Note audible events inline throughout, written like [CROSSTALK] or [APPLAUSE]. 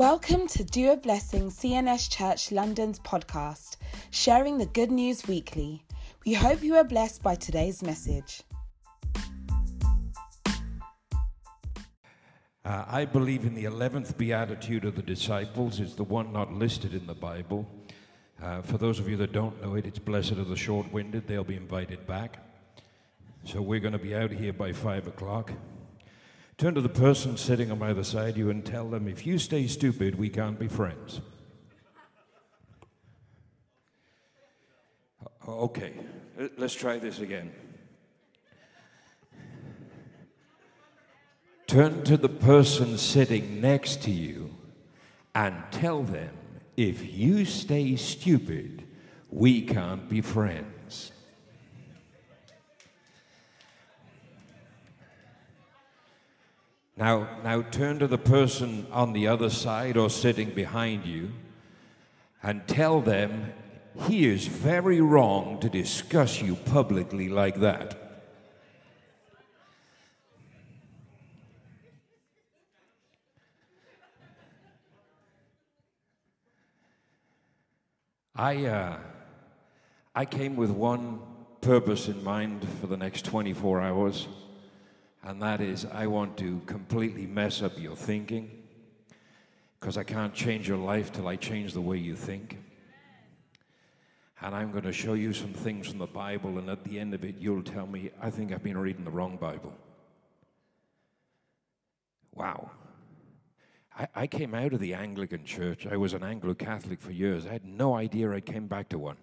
Welcome to Do a Blessing CNS Church London's podcast, sharing the good news weekly. We hope you are blessed by today's message. Uh, I believe in the 11th beatitude of the disciples. It's the one not listed in the Bible. Uh, for those of you that don't know it, it's blessed are the short winded, they'll be invited back. So we're going to be out here by 5 o'clock. Turn to the person sitting on either side of you and tell them, if you stay stupid, we can't be friends. Okay, uh, let's try this again. Turn to the person sitting next to you and tell them, if you stay stupid, we can't be friends. Now, now turn to the person on the other side or sitting behind you and tell them he is very wrong to discuss you publicly like that. I, uh, I came with one purpose in mind for the next 24 hours, and that is I want to completely mess up your thinking because I can't change your life till I change the way you think. And I'm going to show you some things from the Bible, and at the end of it, you'll tell me, I think I've been reading the wrong Bible. Wow. I, I came out of the Anglican church. I was an Anglo Catholic for years. I had no idea I came back to one.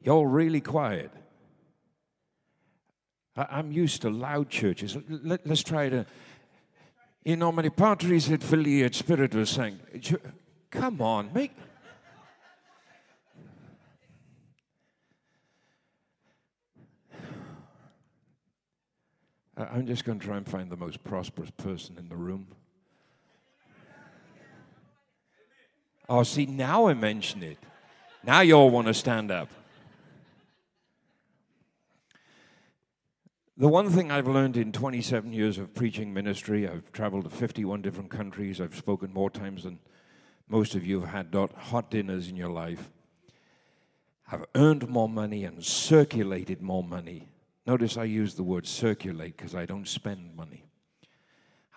You're really quiet. I, am used to loud churches. Let, us try to. In nomine Patris et Filii et Spiritus Sancti. Come on, make. I'm just going to try and find the most prosperous person in the room. Oh, see, now I mention it. Now you all want to stand up. The one thing I've learned in 27 years of preaching ministry, I've traveled to 51 different countries, I've spoken more times than most of you have had hot dinners in your life. I've earned more money and circulated more money Notice I use the word circulate because I don't spend money.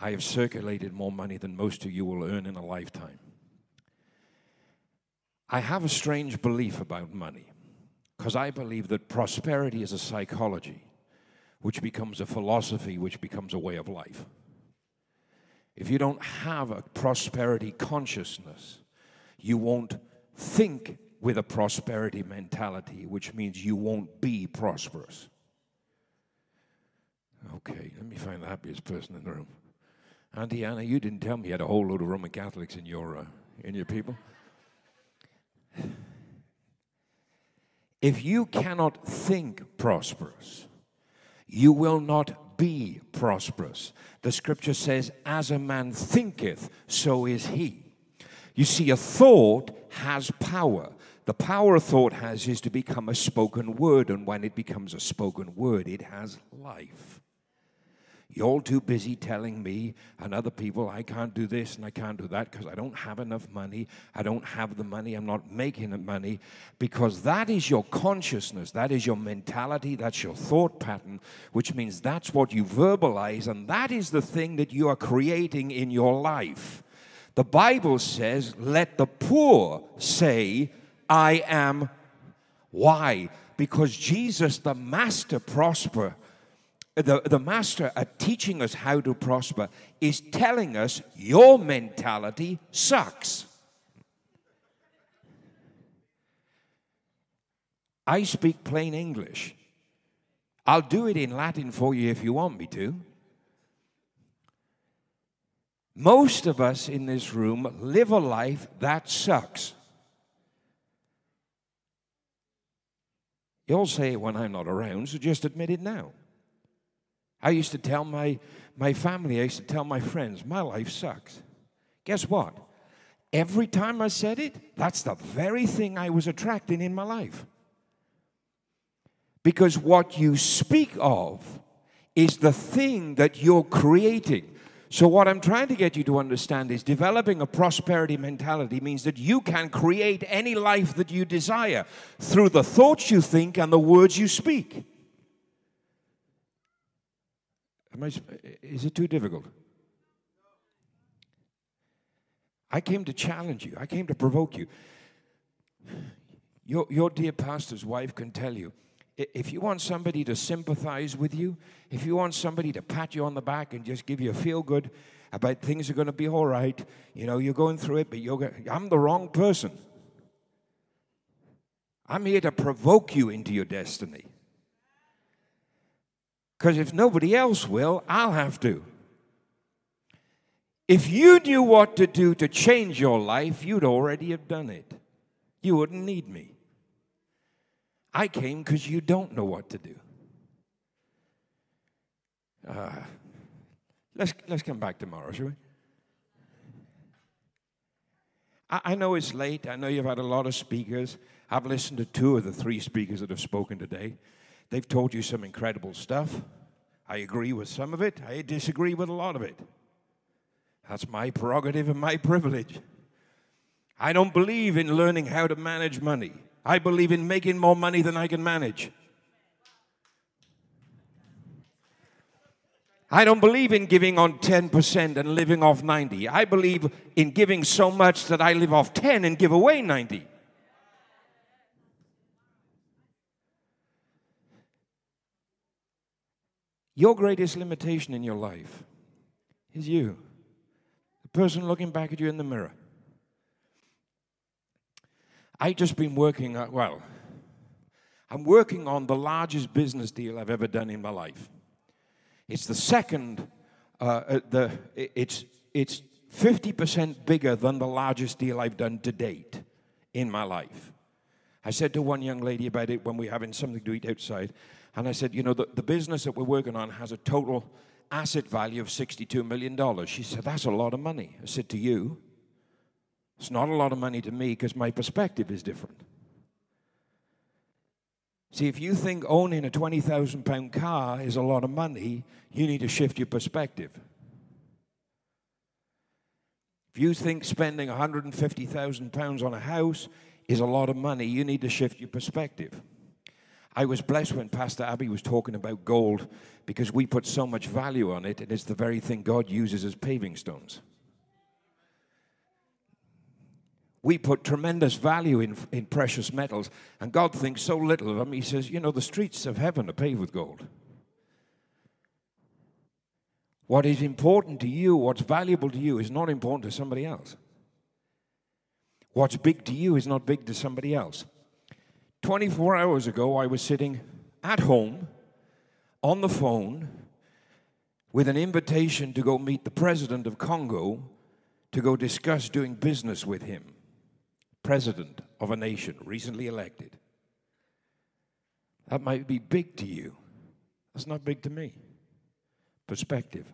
I have circulated more money than most of you will earn in a lifetime. I have a strange belief about money because I believe that prosperity is a psychology which becomes a philosophy, which becomes a way of life. If you don't have a prosperity consciousness, you won't think with a prosperity mentality, which means you won't be prosperous. Okay, let me find the happiest person in the room. Auntie Anna, you didn't tell me you had a whole load of Roman Catholics in your, uh, in your people. If you cannot think prosperous, you will not be prosperous. The scripture says, As a man thinketh, so is he. You see, a thought has power. The power a thought has is to become a spoken word, and when it becomes a spoken word, it has life. You're all too busy telling me and other people I can't do this and I can't do that because I don't have enough money. I don't have the money. I'm not making the money because that is your consciousness. That is your mentality. That's your thought pattern, which means that's what you verbalize and that is the thing that you are creating in your life. The Bible says, let the poor say, I am. Why? Because Jesus, the master prosper, the, the master at teaching us how to prosper is telling us your mentality sucks. I speak plain English. I'll do it in Latin for you if you want me to. Most of us in this room live a life that sucks. You'll say it when I'm not around, so just admit it now. I used to tell my, my family, I used to tell my friends, my life sucks. Guess what? Every time I said it, that's the very thing I was attracting in my life. Because what you speak of is the thing that you're creating. So, what I'm trying to get you to understand is developing a prosperity mentality means that you can create any life that you desire through the thoughts you think and the words you speak. I, is it too difficult? I came to challenge you, I came to provoke you. Your, your dear pastor's wife can tell you if you want somebody to sympathize with you, if you want somebody to pat you on the back and just give you a feel good about things are going to be all right, you know, you're going through it, but you're going, I'm the wrong person. I'm here to provoke you into your destiny. Because if nobody else will, I'll have to. If you knew what to do to change your life, you'd already have done it. You wouldn't need me. I came because you don't know what to do. Uh, let's, let's come back tomorrow, shall we? I, I know it's late. I know you've had a lot of speakers. I've listened to two of the three speakers that have spoken today. They've told you some incredible stuff. I agree with some of it, I disagree with a lot of it. That's my prerogative and my privilege. I don't believe in learning how to manage money. I believe in making more money than I can manage. I don't believe in giving on 10% and living off 90. I believe in giving so much that I live off 10 and give away 90. Your greatest limitation in your life is you, the person looking back at you in the mirror. I've just been working, uh, well, I'm working on the largest business deal I've ever done in my life. It's the second, uh, uh the, it's, it's 50% bigger than the largest deal I've done to date in my life. I said to one young lady about it when we were having something to eat outside, and I said, You know, the, the business that we're working on has a total asset value of $62 million. She said, That's a lot of money. I said, To you? It's not a lot of money to me because my perspective is different. See, if you think owning a 20,000 pound car is a lot of money, you need to shift your perspective. If you think spending 150,000 pounds on a house is a lot of money, you need to shift your perspective. I was blessed when Pastor Abby was talking about gold because we put so much value on it, and it's the very thing God uses as paving stones. we put tremendous value in, in precious metals, and God thinks so little of them. He says, You know, the streets of heaven are paved with gold. What is important to you, what's valuable to you, is not important to somebody else. What's big to you is not big to somebody else. 24 hours ago, I was sitting at home on the phone with an invitation to go meet the president of Congo to go discuss doing business with him president of a nation, recently elected. That might be big to you. That's not big to me. Perspective,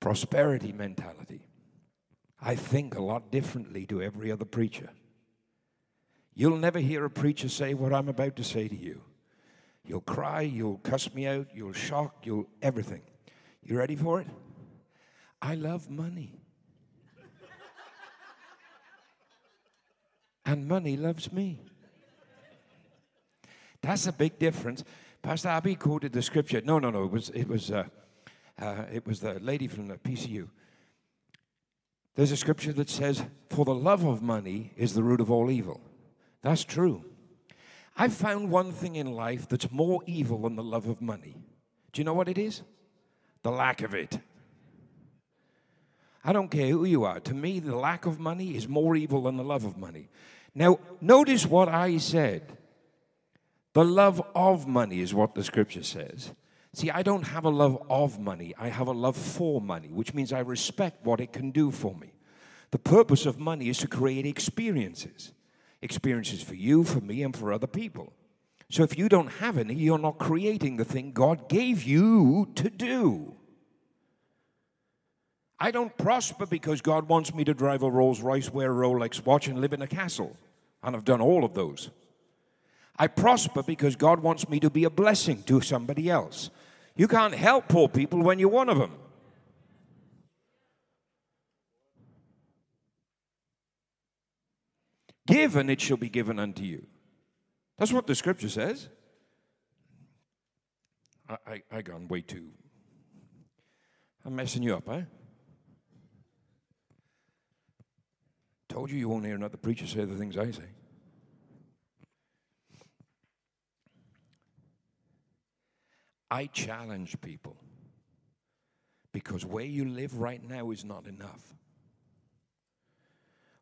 prosperity mentality. I think a lot differently to every other preacher. You'll never hear a preacher say what I'm about to say to you. You'll cry, you'll cuss me out, you'll shock, you'll everything. You ready for it? I love money. and money loves me. That's a big difference. Pastor Abby quoted the scripture. No, no, no. It was it was uh, uh, it was the lady from the PCU. There's a scripture that says, "For the love of money is the root of all evil." That's true. I've found one thing in life that's more evil than the love of money. Do you know what it is? The lack of it. I don't care who you are. To me, the lack of money is more evil than the love of money. Now, notice what I said. The love of money is what the scripture says. See, I don't have a love of money, I have a love for money, which means I respect what it can do for me. The purpose of money is to create experiences experiences for you, for me, and for other people. So if you don't have any, you're not creating the thing God gave you to do. I don't prosper because God wants me to drive a Rolls Royce, wear a Rolex watch, and live in a castle. And I've done all of those. I prosper because God wants me to be a blessing to somebody else. You can't help poor people when you're one of them. Give, and it shall be given unto you. That's what the scripture says. I, I, I gone way too. I'm messing you up, eh? Told you you won't hear another preacher say the things I say. I challenge people because where you live right now is not enough.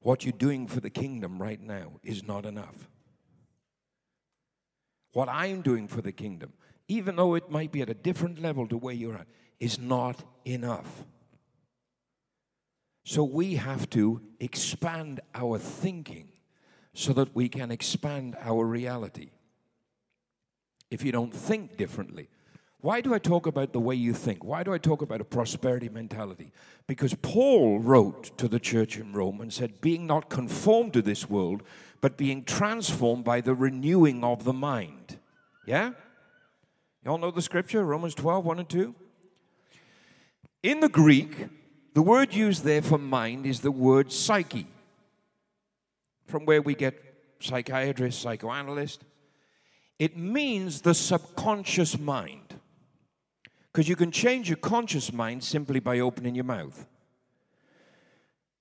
What you're doing for the kingdom right now is not enough. What I'm doing for the kingdom, even though it might be at a different level to where you're at, is not enough. So we have to expand our thinking so that we can expand our reality. If you don't think differently, why do I talk about the way you think? Why do I talk about a prosperity mentality? Because Paul wrote to the church in Rome and said, Being not conformed to this world, but being transformed by the renewing of the mind. Yeah? Y'all know the scripture, Romans 12, 1 and 2? In the Greek, the word used there for mind is the word psyche, from where we get psychiatrist, psychoanalyst. It means the subconscious mind. Because you can change your conscious mind simply by opening your mouth.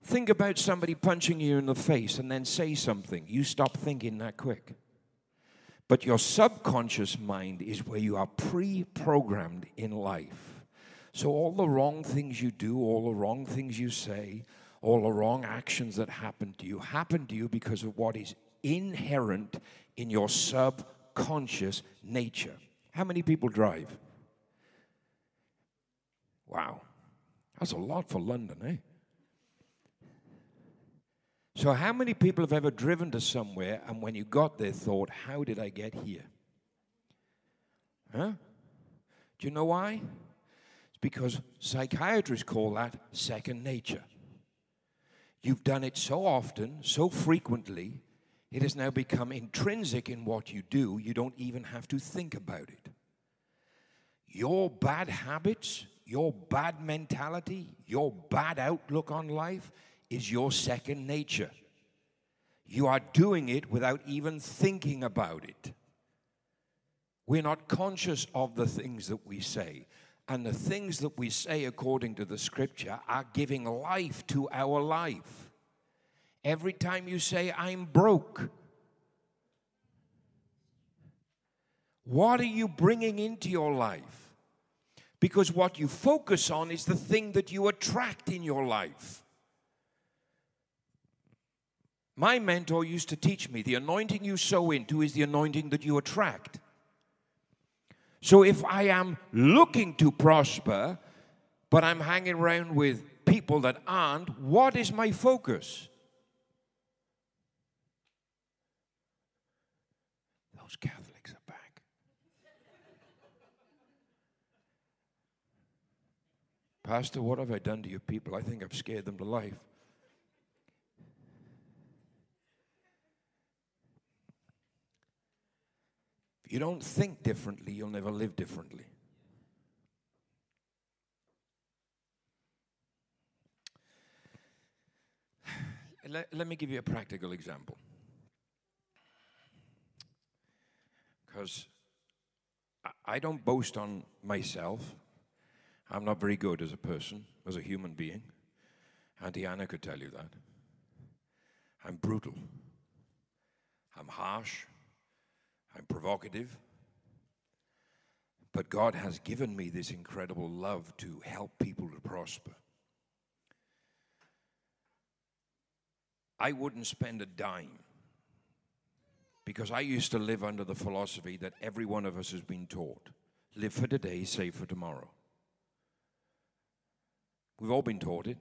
Think about somebody punching you in the face and then say something. You stop thinking that quick. But your subconscious mind is where you are pre programmed in life. So, all the wrong things you do, all the wrong things you say, all the wrong actions that happen to you happen to you because of what is inherent in your subconscious nature. How many people drive? Wow. That's a lot for London, eh? So, how many people have ever driven to somewhere and when you got there thought, how did I get here? Huh? Do you know why? It's because psychiatrists call that second nature. You've done it so often, so frequently, it has now become intrinsic in what you do. You don't even have to think about it. Your bad habits, your bad mentality, your bad outlook on life is your second nature. You are doing it without even thinking about it. We're not conscious of the things that we say. And the things that we say, according to the scripture, are giving life to our life. Every time you say, I'm broke, what are you bringing into your life? Because what you focus on is the thing that you attract in your life. My mentor used to teach me the anointing you sow into is the anointing that you attract. So if I am looking to prosper, but I'm hanging around with people that aren't, what is my focus? Those Catholics. Pastor, what have I done to your people? I think I've scared them to life. If you don't think differently, you'll never live differently. Let, let me give you a practical example. Because I don't boast on myself. I'm not very good as a person, as a human being. Auntie Anna could tell you that. I'm brutal. I'm harsh. I'm provocative. But God has given me this incredible love to help people to prosper. I wouldn't spend a dime because I used to live under the philosophy that every one of us has been taught live for today, save for tomorrow. We've all been taught it,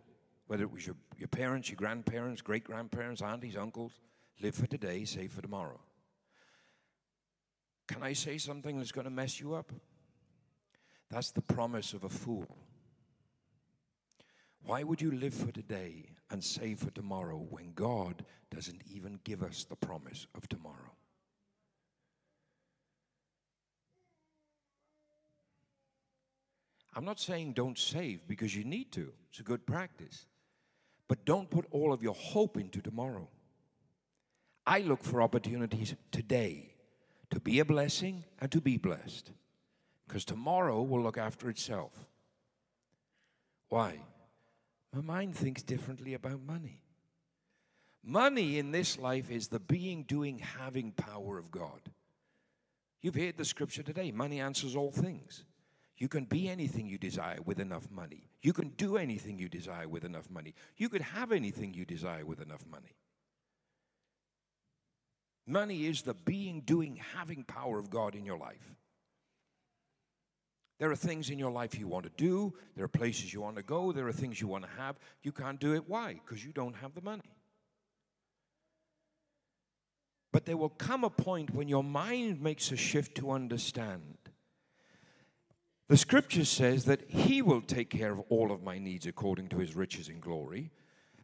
whether it was your, your parents, your grandparents, great grandparents, aunties, uncles. Live for today, save for tomorrow. Can I say something that's going to mess you up? That's the promise of a fool. Why would you live for today and save for tomorrow when God doesn't even give us the promise of tomorrow? I'm not saying don't save because you need to, it's a good practice. But don't put all of your hope into tomorrow. I look for opportunities today to be a blessing and to be blessed. Because tomorrow will look after itself. Why? My mind thinks differently about money. Money in this life is the being, doing, having power of God. You've heard the scripture today money answers all things. You can be anything you desire with enough money. You can do anything you desire with enough money. You could have anything you desire with enough money. Money is the being, doing, having power of God in your life. There are things in your life you want to do, there are places you want to go, there are things you want to have. You can't do it. Why? Because you don't have the money. But there will come a point when your mind makes a shift to understand. The scripture says that He will take care of all of my needs according to His riches in glory.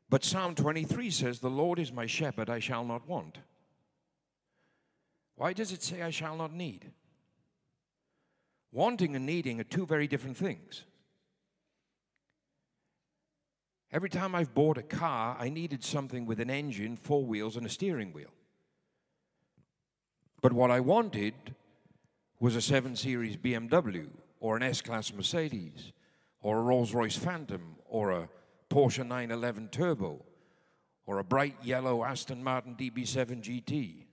But Psalm 23 says, The Lord is my shepherd, I shall not want. Why does it say I shall not need? Wanting and needing are two very different things. Every time I've bought a car, I needed something with an engine, four wheels, and a steering wheel. But what I wanted was a 7 Series BMW or an S Class Mercedes or a Rolls Royce Phantom or a Porsche 911 Turbo or a bright yellow Aston Martin DB7 GT.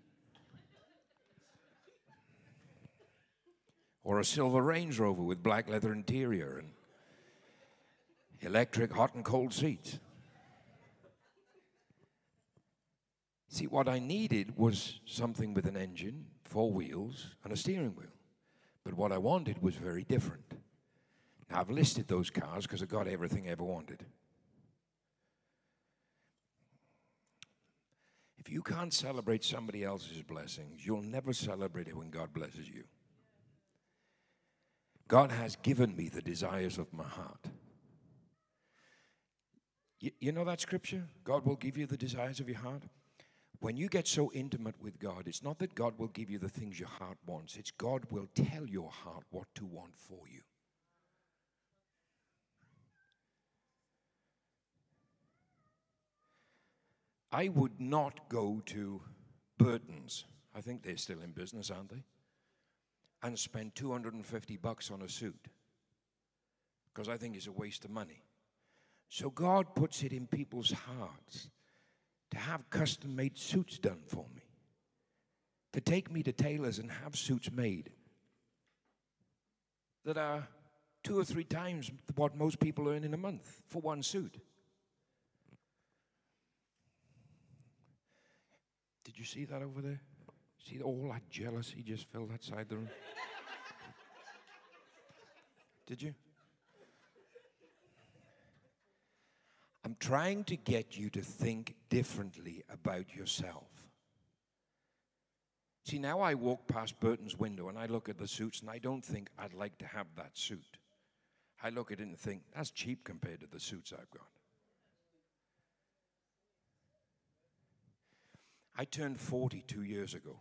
or a silver Range Rover with black leather interior and electric hot and cold seats. See, what I needed was something with an engine, four wheels, and a steering wheel. But what I wanted was very different. Now, I've listed those cars because I got everything I ever wanted. If you can't celebrate somebody else's blessings, you'll never celebrate it when God blesses you. God has given me the desires of my heart. You, you, know that scripture? God will give you the desires of your heart. When you get so intimate with God, it's not that God will give you the things your heart wants, it's God will tell your heart what to want for you. I would not go to Burton's. I think they're still in business, aren't they? and spend 250 bucks on a suit because I think it's a waste of money. So God puts it in people's hearts to have custom made suits done for me, to take me to tailors and have suits made that are two or three times what most people earn in a month for one suit. Did you see that over there? See all that jealousy just filled that side of the room? [LAUGHS] Did you? I'm trying to get you to think differently about yourself. See, now I walk past Burton's window and I look at the suits and I don't think I'd like to have that suit. I look at it and think, that's cheap compared to the suits I've got. I turned 42 years ago.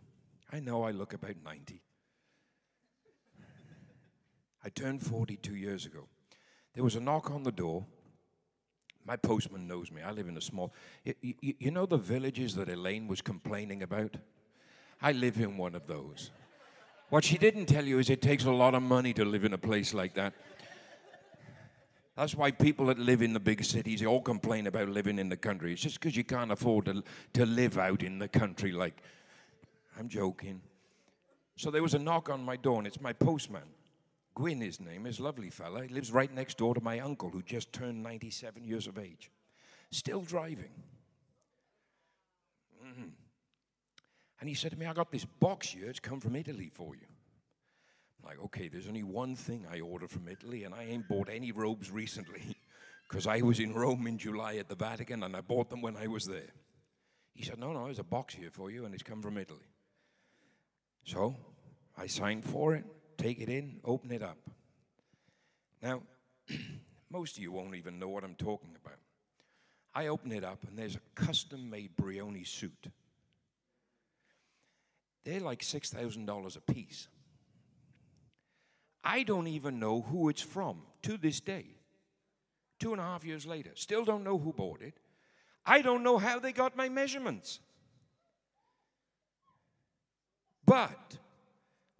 I know I look about 90. I turned 42 years ago. There was a knock on the door. My postman knows me. I live in a small. You, you, you know the villages that Elaine was complaining about? I live in one of those. What she didn't tell you is it takes a lot of money to live in a place like that. That's why people that live in the big cities, all complain about living in the country. It's just because you can't afford to, to live out in the country like I'm joking. So there was a knock on my door, and it's my postman. Gwyn, his name is, lovely fella. He lives right next door to my uncle, who just turned 97 years of age. Still driving. Mm-hmm. And he said to me, I got this box here. It's come from Italy for you. I'm like, okay, there's only one thing I ordered from Italy, and I ain't bought any robes recently [LAUGHS] because I was in Rome in July at the Vatican, and I bought them when I was there. He said, no, no, there's a box here for you, and it's come from Italy. So I signed for it, take it in, open it up. Now, [CLEARS THROAT] most of you won't even know what I'm talking about. I open it up, and there's a custom made Brioni suit. They're like $6,000 a piece. I don't even know who it's from to this day. Two and a half years later, still don't know who bought it. I don't know how they got my measurements. But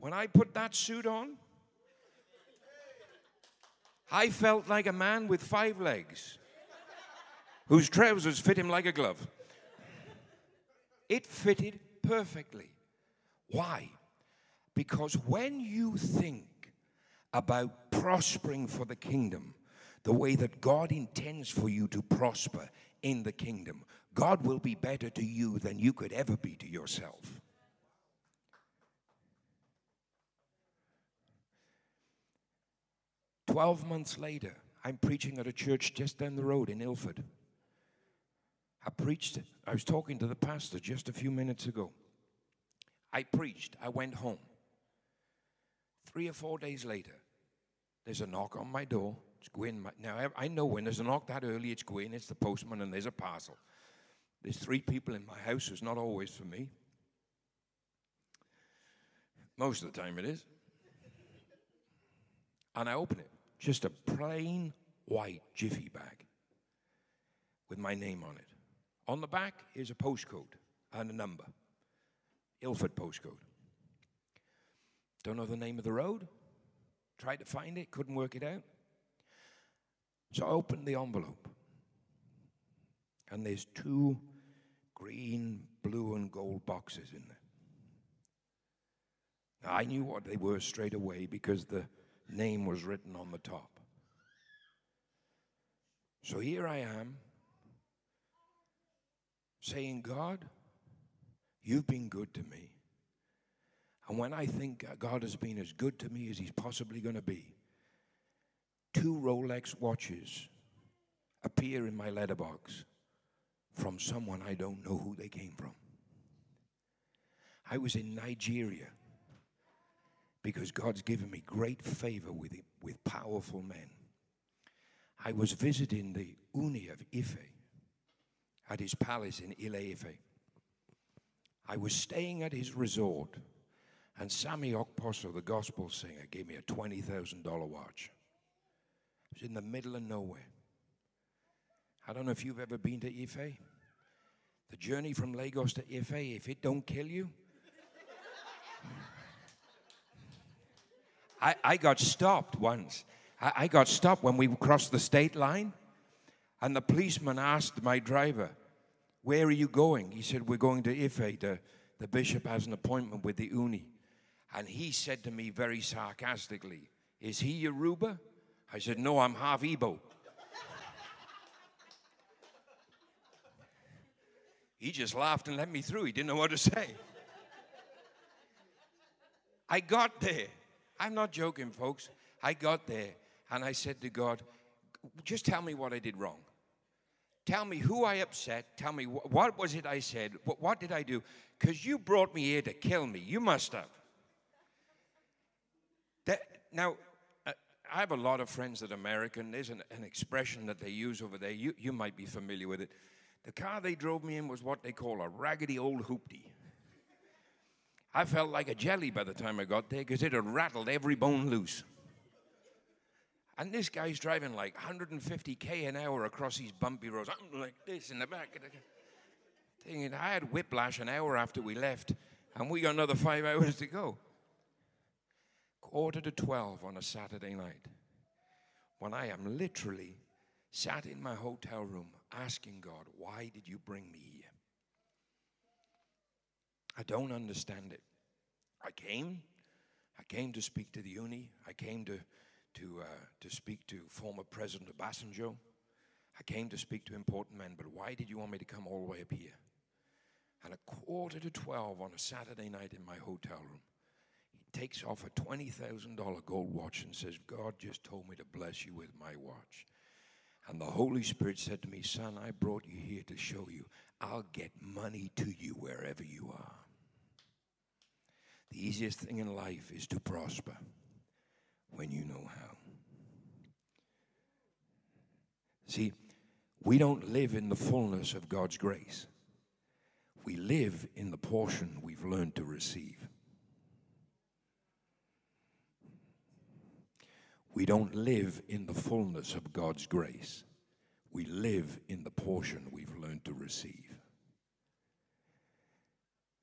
when I put that suit on, I felt like a man with five legs whose trousers fit him like a glove. It fitted perfectly. Why? Because when you think about prospering for the kingdom, the way that God intends for you to prosper in the kingdom, God will be better to you than you could ever be to yourself. Twelve months later, I'm preaching at a church just down the road in Ilford. I preached, I was talking to the pastor just a few minutes ago. I preached, I went home. Three or four days later, there's a knock on my door. It's Gwyn. Now, I know when there's a knock that early, it's Gwyn, it's the postman, and there's a parcel. There's three people in my house, it's not always for me. Most of the time it is. And I open it. Just a plain white jiffy bag with my name on it. On the back is a postcode and a number. Ilford postcode. Don't know the name of the road. Tried to find it, couldn't work it out. So I opened the envelope. And there's two green, blue, and gold boxes in there. Now, I knew what they were straight away because the name was written on the top. So here I am saying, God, you've been good to me. And when I think God has been as good to me as He's possibly going to be, two Rolex watches appear in my letterbox from someone I don't know who they came from. I was in Nigeria because God's given me great favor with, him, with powerful men. I was visiting the Ooni of Ife at his palace in Ile Ife. I was staying at his resort, and Sammy Okposo, the gospel singer, gave me a $20,000 watch. It was in the middle of nowhere. I don't know if you've ever been to Ife. The journey from Lagos to Ife, if it don't kill you, I, I got stopped once. I, I got stopped when we crossed the state line, and the policeman asked my driver, Where are you going? He said, We're going to Ife. The, the bishop has an appointment with the Ooni. And he said to me very sarcastically, Is he Yoruba? I said, No, I'm half Igbo. he just laughed and let me through. He didn't know what to say. I got there. I'm not joking, folks. I got there and I said to God, just tell me what I did wrong. Tell me who I upset. Tell me wh- what was it I said. What, did I do? Because you brought me here to kill me. You must have. That, now, uh, I have a lot of friends that are American. There's an, an expression that they use over there. You, you might be familiar with it. The car they drove me in was what they call a raggedy old hoopty. I felt like a jelly by the time I got there because it had rattled every bone loose. And this guy's driving like 150k an hour across these bumpy roads. I'm like this in the back. Thinking, I had whiplash an hour after we left, and we got another five hours to go. Quarter to 12 on a Saturday night, when I am literally sat in my hotel room asking God, Why did you bring me here? I don't understand it. I came. I came to speak to the Ooni. I came to, to, uh, to speak to former President Obasanjo. I came to speak to important men, but why did you want me to come all the way up here? And a quarter to 12 on a Saturday night in my hotel room, he takes off a $20,000 gold watch and says, God just told me to bless you with my watch. And the Holy Spirit said to me, Son, I brought you here to show you I'll get money to you wherever you are. The easiest thing in life is to prosper when you know how. See, we don't live in the fullness of God's grace. We live in the portion we've learned to receive. We don't live in the fullness of God's grace. We live in the portion we've learned to receive.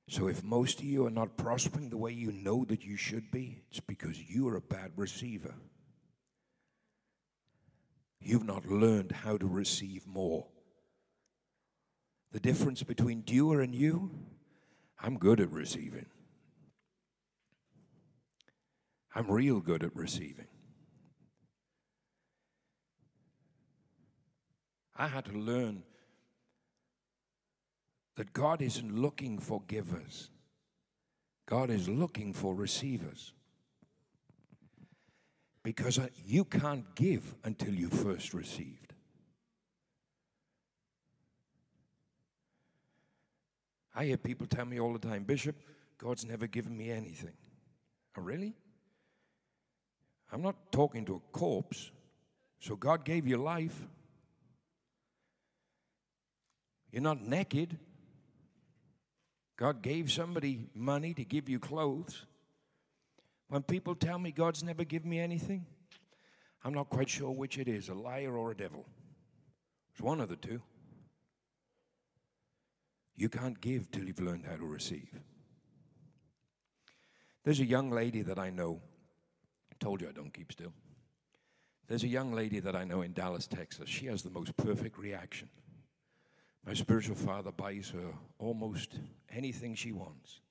So if most of you are not prospering the way you know that you should be, it's because you are a bad receiver. You've not learned how to receive more. The difference between doer and you, I'm good at receiving. I'm real good at receiving. I had to learn that God isn't looking for givers, God is looking for receivers. Because uh, you can't give until you first received. I hear people tell me all the time, Bishop, God's never given me anything. Oh, really? I'm not talking to a corpse. So God gave you life. You're not naked. God gave somebody money to give you clothes. When people tell me God's never given me anything, I'm not quite sure which it is a liar or a devil. It's one of the two. You can't give till you've learned how to receive. There's a young lady that I know. I told you I don't keep still. There's a young lady that I know in Dallas, Texas. She has the most perfect reaction. My spiritual father buys her almost anything she wants.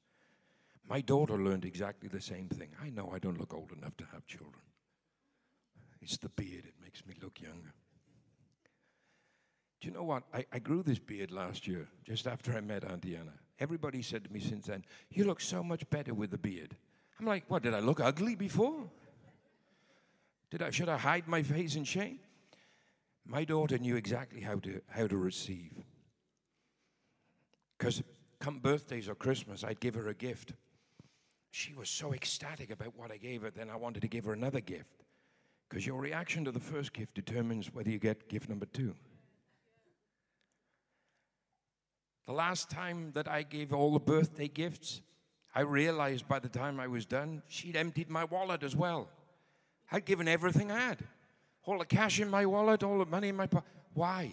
My daughter learned exactly the same thing. I know I don't look old enough to have children. It's the beard, it makes me look younger. Do you know what? I, I grew this beard last year, just after I met Auntie Anna. Everybody said to me since then, You look so much better with the beard. I'm like, What, did I look ugly before? Did I, should I hide my face in shame? My daughter knew exactly how to, how to receive. Because come birthdays or Christmas, I'd give her a gift. She was so ecstatic about what I gave her, then I wanted to give her another gift. Because your reaction to the first gift determines whether you get gift number two. The last time that I gave all the birthday gifts, I realized by the time I was done, she'd emptied my wallet as well. I'd given everything I had all the cash in my wallet, all the money in my pocket. Why?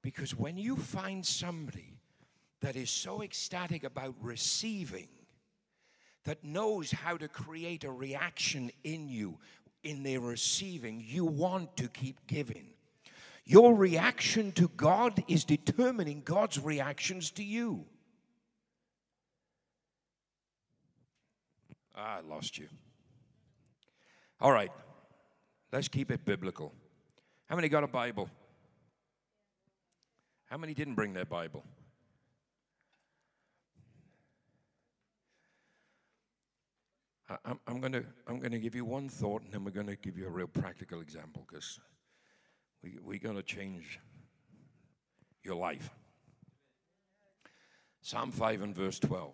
Because when you find somebody that is so ecstatic about receiving, that knows how to create a reaction in you in their receiving, you want to keep giving. Your reaction to God is determining God's reactions to you. Ah, I lost you. All right, let's keep it biblical. How many got a Bible? How many didn't bring their Bible? I'm, I'm going to I'm going to give you one thought, and then we're going to give you a real practical example because we, we're going to change your life. Psalm 5 and verse 12.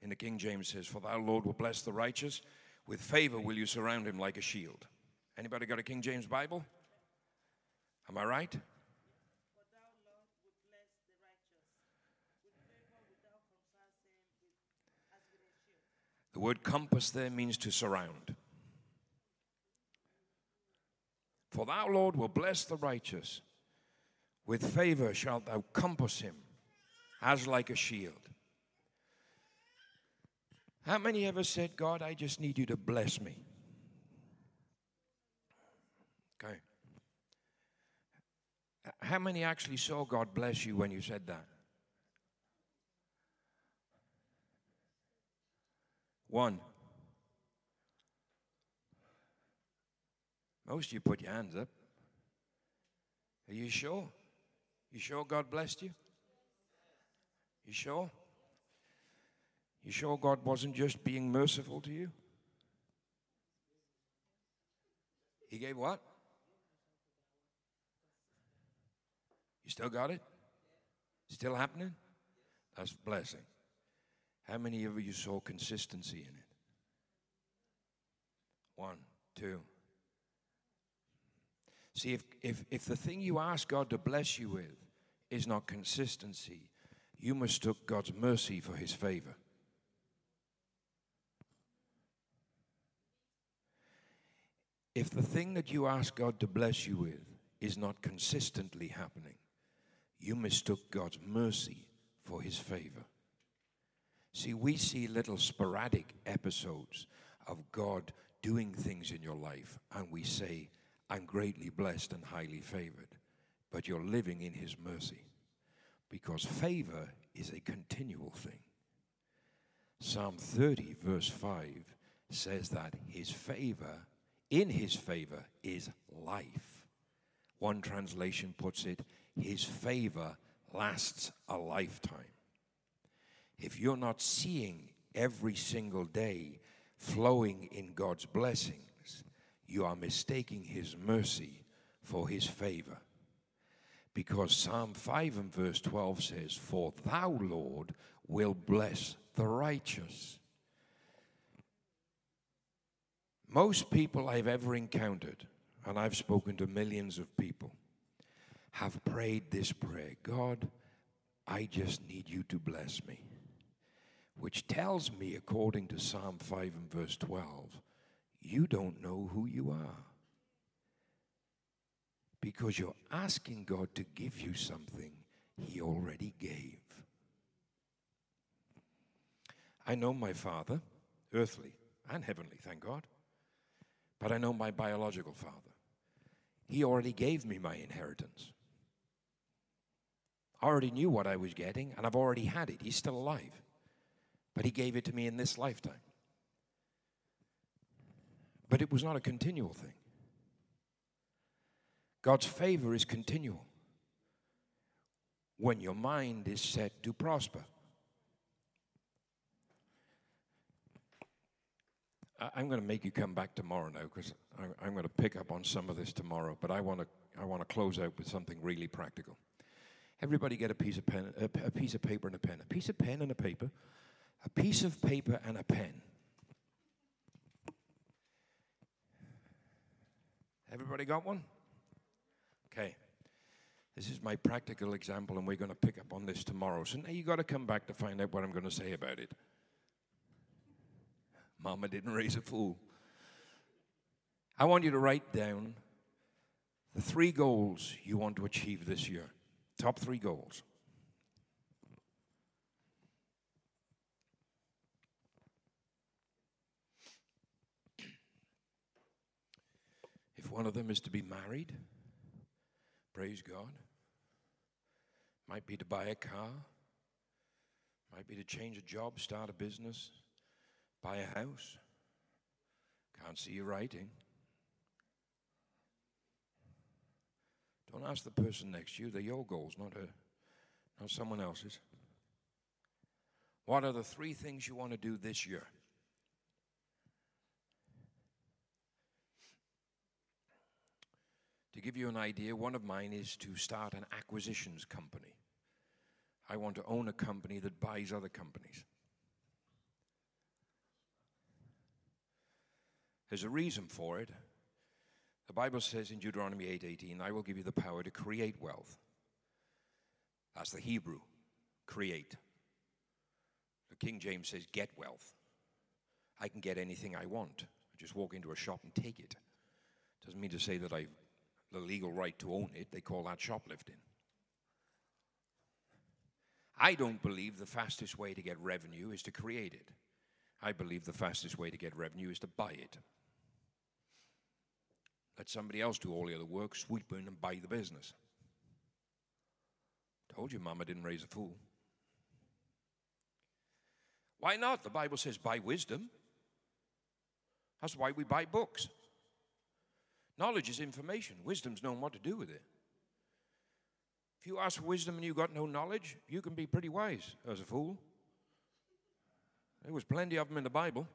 In the King James says, For thou, Lord, will bless the righteous. With favor will you surround him like a shield. Anybody got a King James Bible? Am I right? The word compass there means to surround. For thou, Lord, will bless the righteous. With favor shalt thou compass him as like a shield. How many ever said, God, I just need you to bless me? Okay. How many actually saw God bless you when you said that? One. Most of you put your hands up. Are you sure? You sure God blessed you? You sure? You sure God wasn't just being merciful to you? He gave what? You still got it? Still happening? That's blessing. How many of you saw consistency in it? One, two. See, if, if, if the thing you ask God to bless you with is not consistency, you mistook God's mercy for his favor. If the thing that you ask God to bless you with is not consistently happening, you mistook God's mercy for his favor. See, we see little sporadic episodes of God doing things in your life, and we say, I'm greatly blessed and highly favored. But you're living in His mercy because favor is a continual thing. Psalm 30, verse 5 says that His favor, in His favor, is life. One translation puts it, His favor lasts a lifetime. If you're not seeing every single day flowing in God's blessings, you are mistaking His mercy for His favor. Because Psalm 5 and verse 12 says, For thou, Lord, will bless the righteous. Most people I've ever encountered, and I've spoken to millions of people, have prayed this prayer God, I just need you to bless me which tells me, according to Psalm 5 and verse 12, you don't know who you are. Because you're asking God to give you something He already gave. I know my Father, earthly and heavenly, thank God, but I know my biological Father. He already gave me my inheritance. I already knew what I was getting, and I've already had it. He's still alive but He gave it to me in this lifetime. But it was not a continual thing. God's favor is continual when your mind is set to prosper. I'm going to make you come back tomorrow now because I'm going to pick up on some of this tomorrow. But I want to I want to close out with something really practical. Everybody get a piece of pen, a piece of paper and a pen, a piece of pen and a paper a piece of paper and a pen. Everybody got one? Okay. This is my practical example, and we're going to pick up on this tomorrow. So now you've got to come back to find out what I'm going to say about it. Mama didn't raise a fool. I want you to write down the three goals you want to achieve this year. Top three goals. One of them is to be married. Praise God. Might be to buy a car. Might be to change a job, start a business, buy a house. Can't see you writing. Don't ask the person next to you. They're your goals, not her, not someone else's. What are the three things you want to do this year? To give you an idea, one of mine is to start an acquisitions company. I want to own a company that buys other companies. There's a reason for it. The Bible says in Deuteronomy 8:18, "I will give you the power to create wealth." That's the Hebrew, create. The King James says, "Get wealth." I can get anything I want. I just walk into a shop and take it. Doesn't mean to say that I the legal right to own it, they call that shoplifting. I don't believe the fastest way to get revenue is to create it. I believe the fastest way to get revenue is to buy it. Let somebody else do all the other work, sweep in and buy the business. Told you, Mama didn't raise a fool. Why not? The Bible says buy wisdom. That's why we buy books. Knowledge is information. Wisdom's knowing what to do with it. If you ask for wisdom and you got no knowledge, you can be pretty wise as a fool. There was plenty of them in the Bible.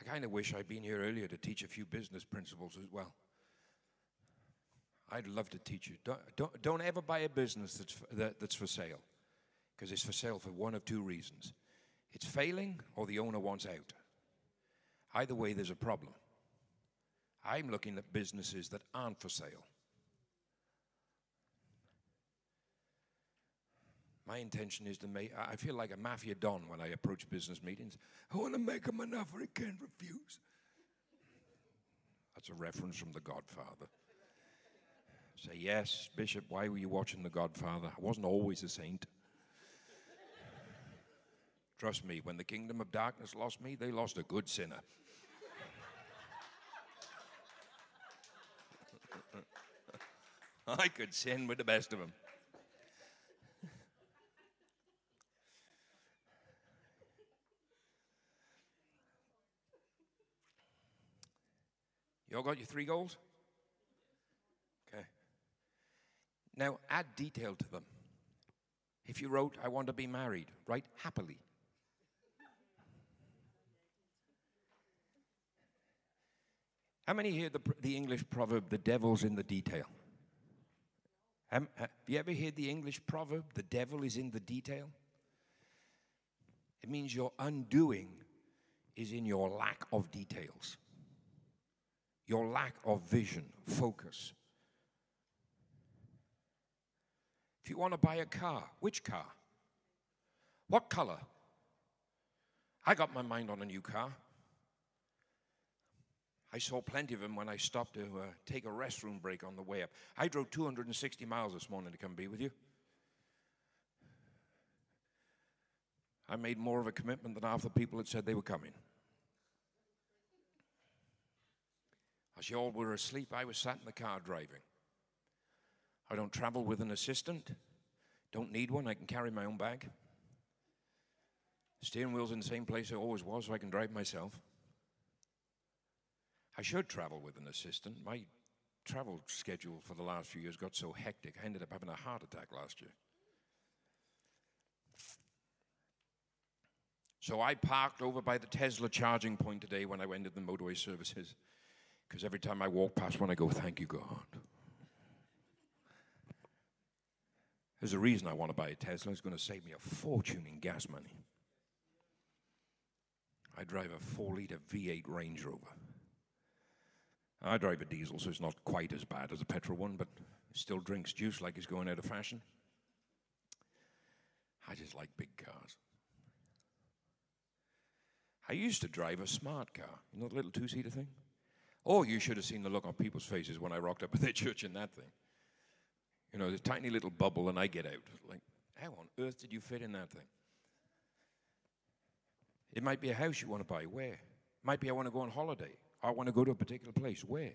I kind of wish I'd been here earlier to teach a few business principles as well. I'd love to teach you. Don't, don't, don't ever buy a business that's for, that, that's for sale because it's for sale for one of two reasons it's failing or the owner wants out. Either way, there's a problem. I'm looking at businesses that aren't for sale. My intention is to make, I feel like a mafia don when I approach business meetings. I want to make them an offer I can't refuse. That's a reference from The Godfather. Say, Yes, Bishop, why were you watching The Godfather? I wasn't always a saint. Trust me, when the kingdom of darkness lost me, they lost a good sinner. I could sin with the best of them. You all got your three goals? Okay. Now add detail to them. If you wrote, I want to be married, write happily. How many hear the, the English proverb, the devil's in the detail? Have, you ever heard the English proverb, the devil is in the detail? It means your undoing is in your lack of details, your lack of vision, focus. If you want to buy a car, which car? What color? I got my mind on a new car. I saw plenty of them when I stopped to uh, take a restroom break on the way up. I drove 260 miles this morning to come be with you. I made more of a commitment than half the people that said they were coming. As you all were asleep, I was sat in the car driving. I don't travel with an assistant, don't need one, I can carry my own bag. Steering wheel's in the same place it always was, so I can drive myself. I should travel with an assistant. My travel schedule for the last few years got so hectic, I ended up having a heart attack last year. So I parked over by the Tesla charging point today when I went to the motorway services. Because every time I walk past one, I go, Thank you, God. There's a reason I want to buy a Tesla. It's going to save me a fortune in gas money. I drive a four liter V8 Range Rover. I drive a diesel, so it's not quite as bad as a petrol one, but still drinks juice like it's going out of fashion. I just like big cars. I used to drive a smart car, you know, the little two seater thing? Oh, you should have seen the look on people's faces when I rocked up [LAUGHS] at their church in that thing. You know, the tiny little bubble, and I get out. Like, how on earth did you fit in that thing? It might be a house you want to buy. Where? Might be I want to go on holiday. I want to go to a particular place. Where?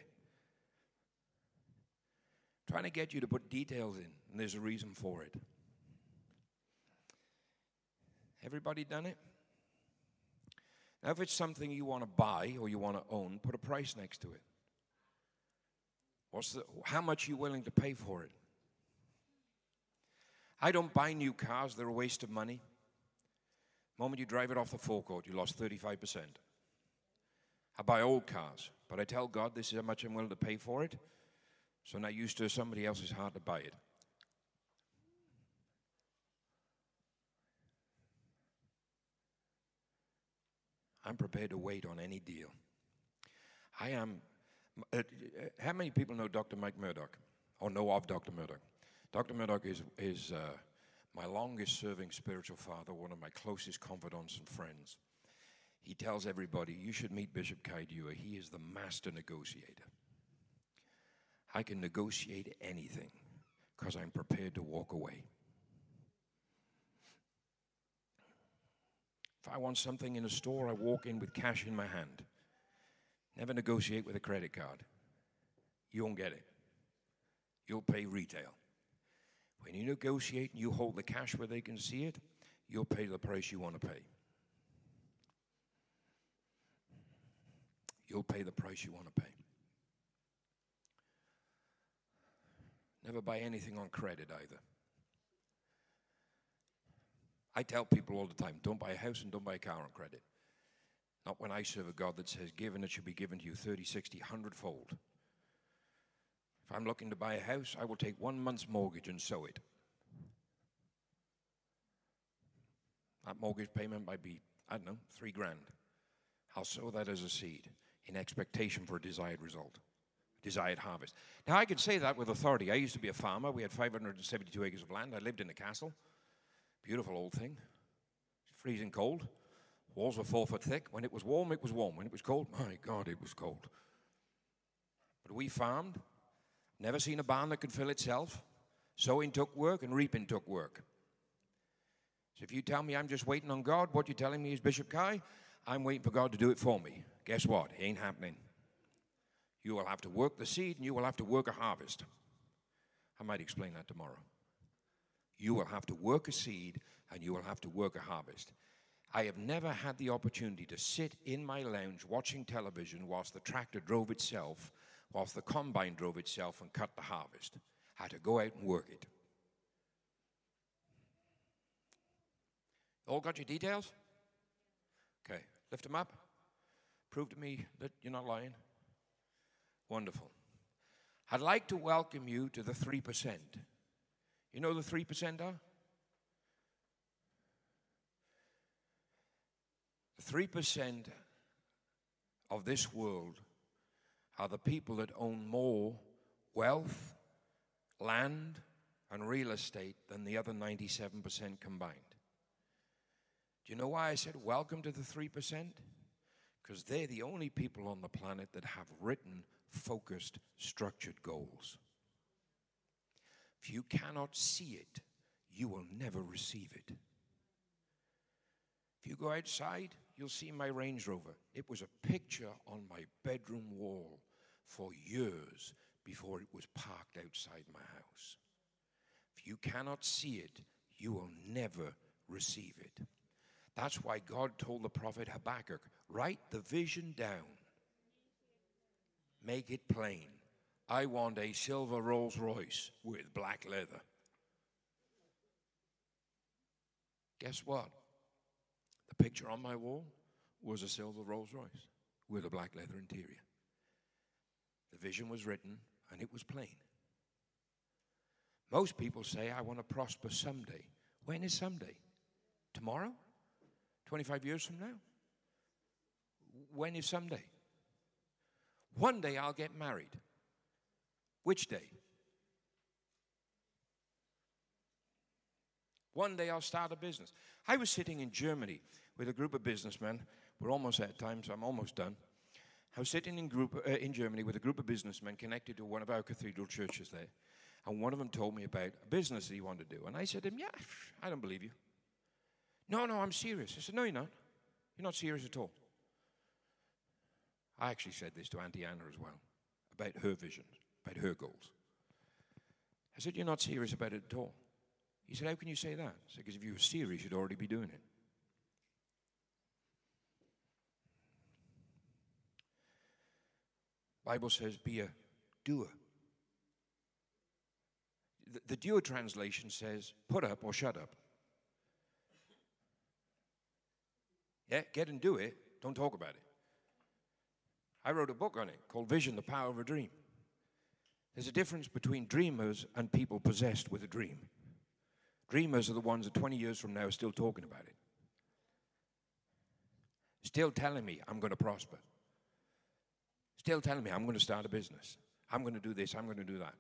Trying to get you to put details in, and there's a reason for it. Everybody done it? Now, if it's something you want to buy or you want to own, put a price next to it. What's the, how much are you willing to pay for it? I don't buy new cars, they're a waste of money. The moment you drive it off the forecourt, you lost 35%. I buy old cars, but I tell God this is how much I'm willing to pay for it. So not used to somebody else's heart to buy it. I'm prepared to wait on any deal. I am. Uh, uh how many people know Dr. Mike Murdock or know of Dr. Murdock? Dr. Murdock is, is uh, my longest serving spiritual father, one of my closest confidants and friends. He tells everybody, You should meet Bishop Kaidua. He is the master negotiator. I can negotiate anything because I'm prepared to walk away. If I want something in a store, I walk in with cash in my hand. Never negotiate with a credit card. You won't get it. You'll pay retail. When you negotiate and you hold the cash where they can see it, you'll pay the price you want to pay. You'll pay the price you want to pay. Never buy anything on credit either. I tell people all the time don't buy a house and don't buy a car on credit. Not when I serve a God that says, given it should be given to you 30, 60, 100 fold. If I'm looking to buy a house, I will take one month's mortgage and sow it. That mortgage payment might be, I don't know, three grand. I'll sow that as a seed in expectation for a desired result, desired harvest. Now, I can say that with authority. I used to be a farmer. We had 572 acres of land. I lived in a castle. Beautiful old thing. Freezing cold. Walls were four foot thick. When it was warm, it was warm. When it was cold, my God, it was cold. But we farmed Never seen a barn that could fill itself. Sowing took work and reaping took work. So if you tell me I'm just waiting on God, what you're telling me is Bishop Kai, I'm waiting for God to do it for me. Guess what? It ain't happening. You will have to work the seed and you will have to work a harvest. I might explain that tomorrow. You will have to work a seed and you will have to work a harvest. I have never had the opportunity to sit in my lounge watching television whilst the tractor drove itself, whilst the combine drove itself and cut the harvest. I had to go out and work it. All got your details? Lift them up. Prove to me that you're not lying. Wonderful. I'd like to welcome you to the 3%. You know the 3% are? The 3% of this world are the people that own more wealth, land, and real estate than the other 97% combined. You know why I said welcome to the 3%? Because they're the only people on the planet that have written, focused, structured goals. If you cannot see it, you will never receive it. If you go outside, you'll see my Range Rover. It was a picture on my bedroom wall for years before it was parked outside my house. If you cannot see it, you will never receive it. That's why God told the prophet Habakkuk write the vision down, make it plain. I want a silver Rolls Royce with black leather. Guess what? The picture on my wall was a silver Rolls Royce with a black leather interior. The vision was written and it was plain. Most people say, I want to prosper someday. When is someday? Tomorrow? 25 years from now? When is someday? One day I'll get married. Which day? One day I'll start a business. I was sitting in Germany with a group of businessmen. We're almost at time, so I'm almost done. I was sitting in, group, uh, in Germany with a group of businessmen connected to one of our cathedral churches there. And one of them told me about a business that he wanted to do. And I said to him, Yeah, I don't believe you. No, no, I'm serious. I said, No, you're not. You're not serious at all. I actually said this to Auntie Anna as well about her vision, about her goals. I said, You're not serious about it at all. He said, How can you say that? I said, Because if you were serious, you'd already be doing it. Bible says, Be a doer. The, the doer translation says, Put up or shut up. Yeah, get and do it. Don't talk about it. I wrote a book on it called Vision, the Power of a Dream. There's a difference between dreamers and people possessed with a dream. Dreamers are the ones that 20 years from now are still talking about it. Still telling me I'm going to prosper. Still telling me I'm going to start a business. I'm going to do this, I'm going to do that.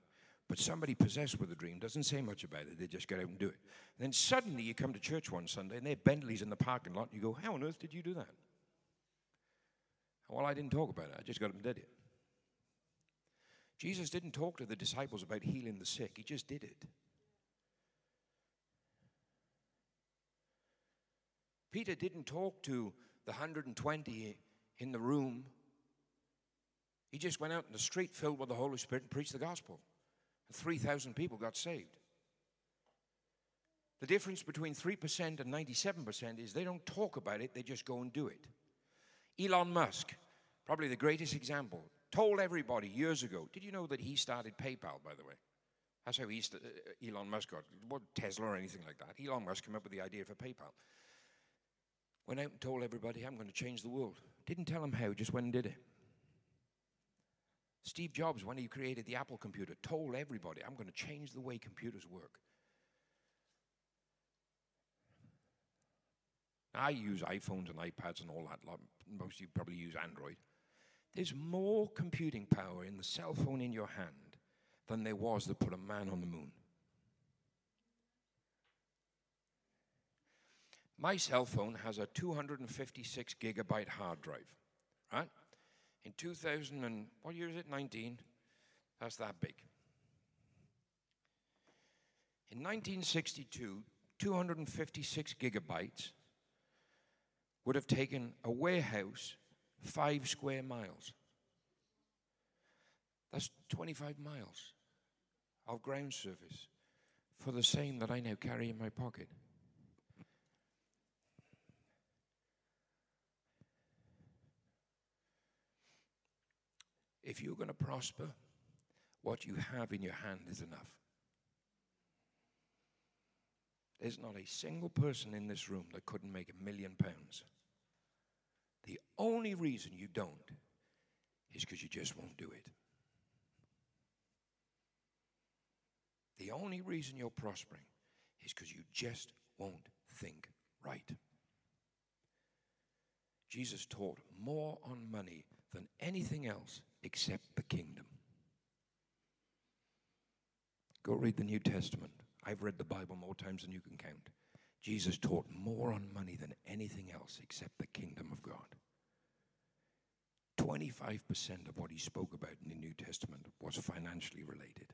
But somebody possessed with a dream doesn't say much about it. They just get out and do it. And then suddenly you come to church one Sunday and there are Bentleys in the parking lot and you go, How on earth did you do that? Well, I didn't talk about it. I just got up and did it. Jesus didn't talk to the disciples about healing the sick, he just did it. Peter didn't talk to the 120 in the room. He just went out in the street filled with the Holy Spirit and preached the gospel. 3,000 people got saved. The difference between 3% and 97% is they don't talk about it, they just go and do it. Elon Musk, probably the greatest example, told everybody years ago. Did you know that he started PayPal, by the way? That's how he st- uh, Elon Musk got. What Tesla or anything like that. Elon Musk came up with the idea for PayPal. Went out and told everybody, I'm going to change the world. Didn't tell them how, just went and did it. Steve Jobs, when he created the Apple computer, told everybody, I'm going to change the way computers work. I use iPhones and iPads and all that. Most of you probably use Android. There's more computing power in the cell phone in your hand than there was that put a man on the moon. My cell phone has a 256 gigabyte hard drive, right? 2000 and what year is it? 19. That's that big. In 1962, 256 gigabytes would have taken a warehouse five square miles. That's 25 miles of ground surface for the same that I now carry in my pocket. If you're going to prosper, what you have in your hand is enough. There's not a single person in this room that couldn't make a million pounds. The only reason you don't is because you just won't do it. The only reason you're prospering is because you just won't think right. Jesus taught more on money than anything else except the kingdom. Go read the New Testament. I've read the Bible more times than you can count. Jesus taught more on money than anything else except the kingdom of God. 25% of what he spoke about in the New Testament was financially related.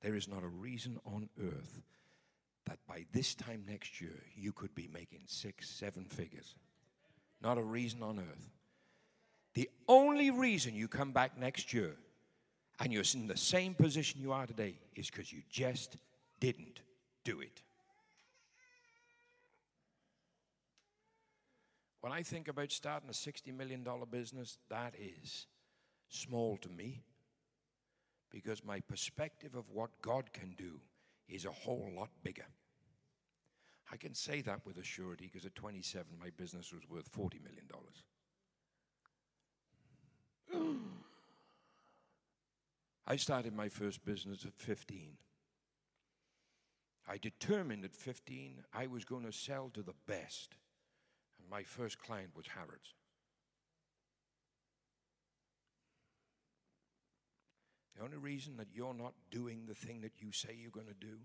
There is not a reason on earth that by this time next year you could be making six, seven figures. Not a reason on earth. The only reason you come back next year and you're in the same position you are today is because you just didn't do it. When I think about starting a $60 million business, that is small to me because my perspective of what God can do is a whole lot bigger. I can say that with a surety because at 27, my business was worth $40 million. I started my first business at 15. I determined at 15 I was going to sell to the best. And my first client was Harrods. The only reason that you're not doing the thing that you say you're going to do,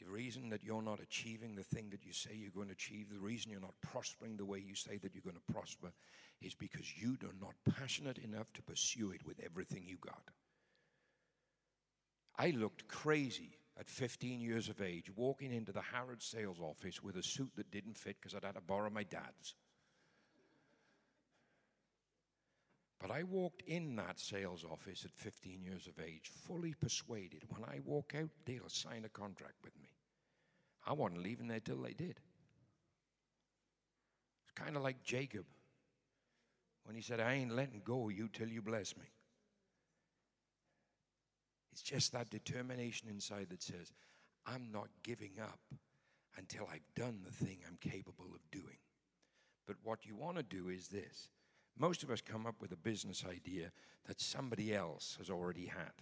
the reason that you're not achieving the thing that you say you're going to achieve, the reason you're not prospering the way you say that you're going to prosper is because you are not passionate enough to pursue it with everything you got. I looked crazy at 15 years of age walking into the Harrods sales office with a suit that didn't fit because I'd had to borrow my dad's. But I walked in that sales office at 15 years of age, fully persuaded when I walk out, they'll sign a contract with me. I wasn't leaving there till they did. It's kind of like Jacob when he said, I ain't letting go of you till you bless me. It's just that determination inside that says, I'm not giving up until I've done the thing I'm capable of doing. But what you want to do is this most of us come up with a business idea that somebody else has already had.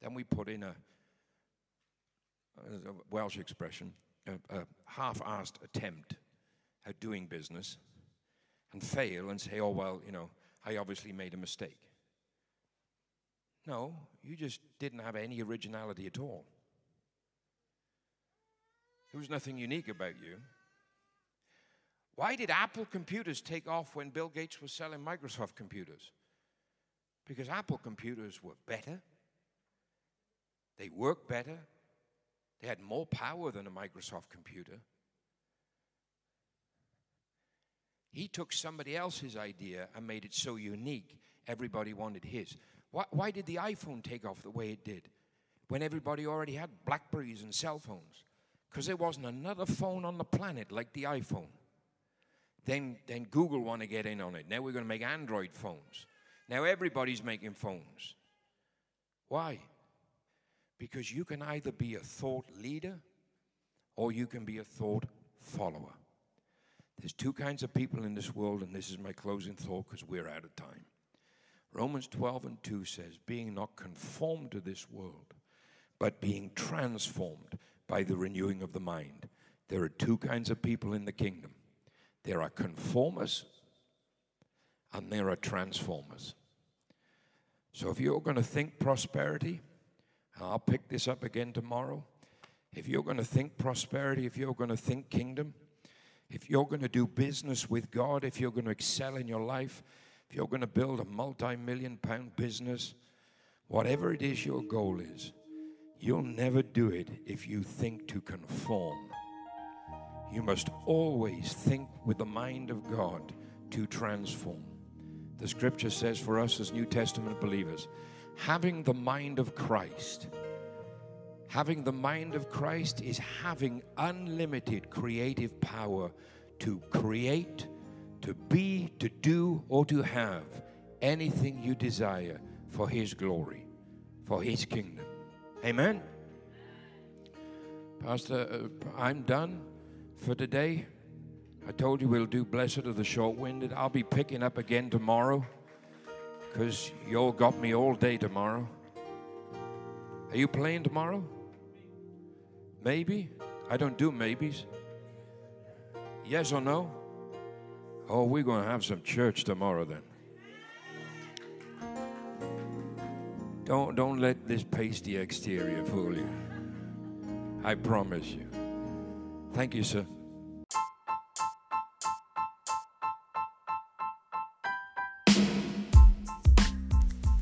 Then we put in a, Uh, a Welsh expression, a, a half assed attempt at doing business and fail and say, oh, well, you know, I obviously made a mistake. No, you just didn't have any originality at all. There was nothing unique about you. Why did Apple computers take off when Bill Gates was selling Microsoft computers? Because Apple computers were better, they worked better, they had more power than a Microsoft computer. He took somebody else's idea and made it so unique, everybody wanted his. Why, why did the iPhone take off the way it did when everybody already had Blackberries and cell phones? Because there wasn't another phone on the planet like the iPhone. Then, then Google want to get in on it. Now we're going to make Android phones. Now everybody's making phones. Why? Because you can either be a thought leader or you can be a thought follower. There's two kinds of people in this world, and this is my closing thought because we're out of time. Romans 12 and 2 says, being not conformed to this world, but being transformed by the renewing of the mind. There are two kinds of people in the kingdom there are conformers and there are transformers. So if you're going to think prosperity, I'll pick this up again tomorrow. If you're going to think prosperity, if you're going to think kingdom, if you're going to do business with God, if you're going to excel in your life, if you're going to build a multi million pound business, whatever it is your goal is, You'll never do it if you think to conform. You must always think with the mind of God to transform. The scripture says for us as New Testament believers, having the mind of Christ. Having the mind of Christ is having unlimited creative power to create, to be, to do, or to have anything you desire for His glory, for His kingdom. Amen. Pastor, uh, I'm done for today. I told you we'll do Blessed of the Short Winded. I'll be picking up again tomorrow because you all got me all day tomorrow. Are you playing tomorrow? Maybe? I don't do maybes. Yes or no? Oh, we're going to have some church tomorrow then. Don't, don't let this pasty exterior fool you. I promise you. Thank you, sir.